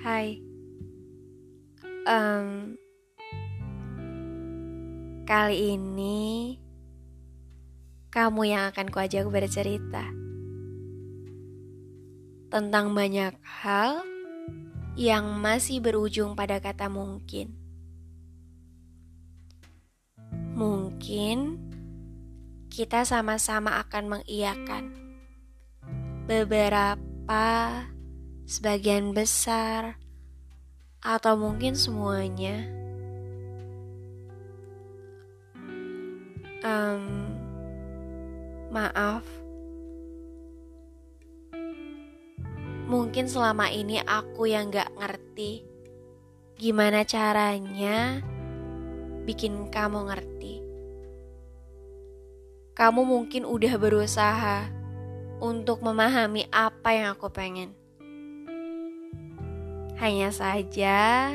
Hai. Um, kali ini kamu yang akan kuajak bercerita tentang banyak hal yang masih berujung pada kata mungkin. Mungkin kita sama-sama akan mengiyakan beberapa sebagian besar, atau mungkin semuanya. Um, maaf, mungkin selama ini aku yang gak ngerti gimana caranya bikin kamu ngerti. Kamu mungkin udah berusaha untuk memahami apa yang aku pengen. Hanya saja,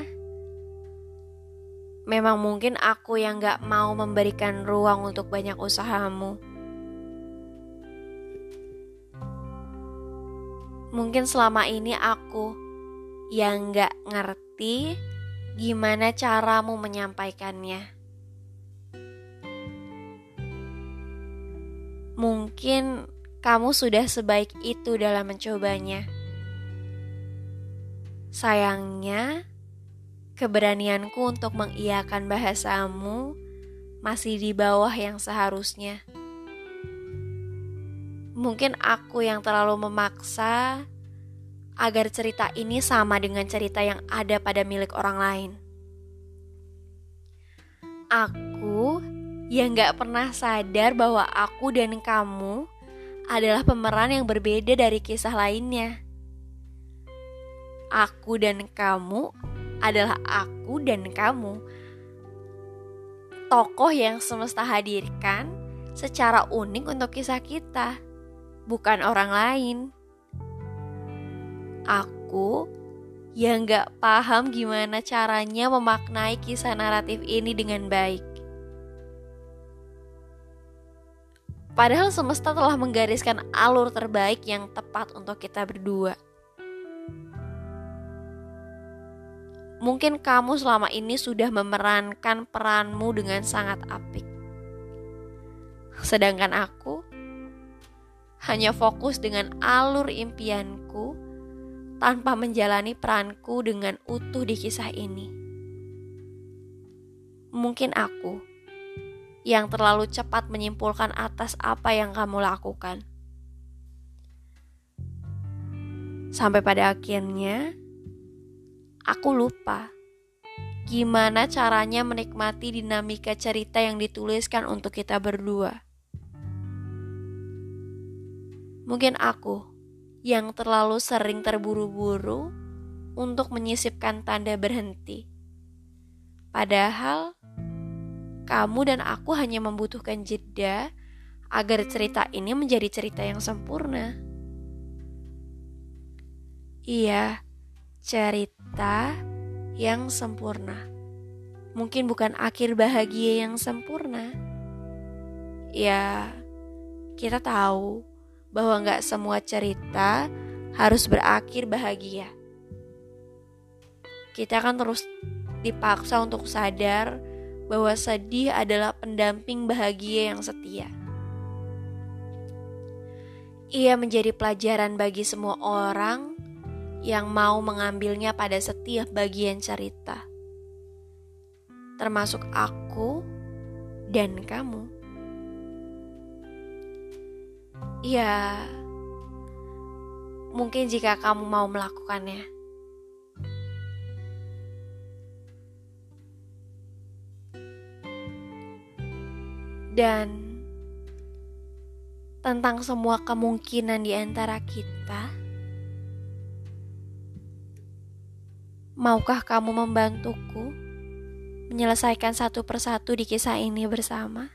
memang mungkin aku yang gak mau memberikan ruang untuk banyak usahamu. Mungkin selama ini aku yang gak ngerti gimana caramu menyampaikannya. Mungkin kamu sudah sebaik itu dalam mencobanya. Sayangnya, keberanianku untuk mengiyakan bahasamu masih di bawah yang seharusnya. Mungkin aku yang terlalu memaksa agar cerita ini sama dengan cerita yang ada pada milik orang lain. Aku yang gak pernah sadar bahwa aku dan kamu adalah pemeran yang berbeda dari kisah lainnya aku dan kamu adalah aku dan kamu. Tokoh yang semesta hadirkan secara unik untuk kisah kita, bukan orang lain. Aku yang gak paham gimana caranya memaknai kisah naratif ini dengan baik. Padahal semesta telah menggariskan alur terbaik yang tepat untuk kita berdua. Mungkin kamu selama ini sudah memerankan peranmu dengan sangat apik. Sedangkan aku hanya fokus dengan alur impianku tanpa menjalani peranku dengan utuh di kisah ini. Mungkin aku yang terlalu cepat menyimpulkan atas apa yang kamu lakukan. Sampai pada akhirnya, aku lupa gimana caranya menikmati dinamika cerita yang dituliskan untuk kita berdua. Mungkin aku yang terlalu sering terburu-buru untuk menyisipkan tanda berhenti. Padahal kamu dan aku hanya membutuhkan jeda agar cerita ini menjadi cerita yang sempurna. Iya, cerita yang sempurna. Mungkin bukan akhir bahagia yang sempurna. Ya, kita tahu bahwa nggak semua cerita harus berakhir bahagia. Kita akan terus dipaksa untuk sadar bahwa sedih adalah pendamping bahagia yang setia. Ia menjadi pelajaran bagi semua orang yang mau mengambilnya pada setiap bagian cerita, termasuk aku dan kamu. Ya, mungkin jika kamu mau melakukannya. Dan tentang semua kemungkinan di antara kita. Maukah kamu membantuku menyelesaikan satu persatu di kisah ini bersama?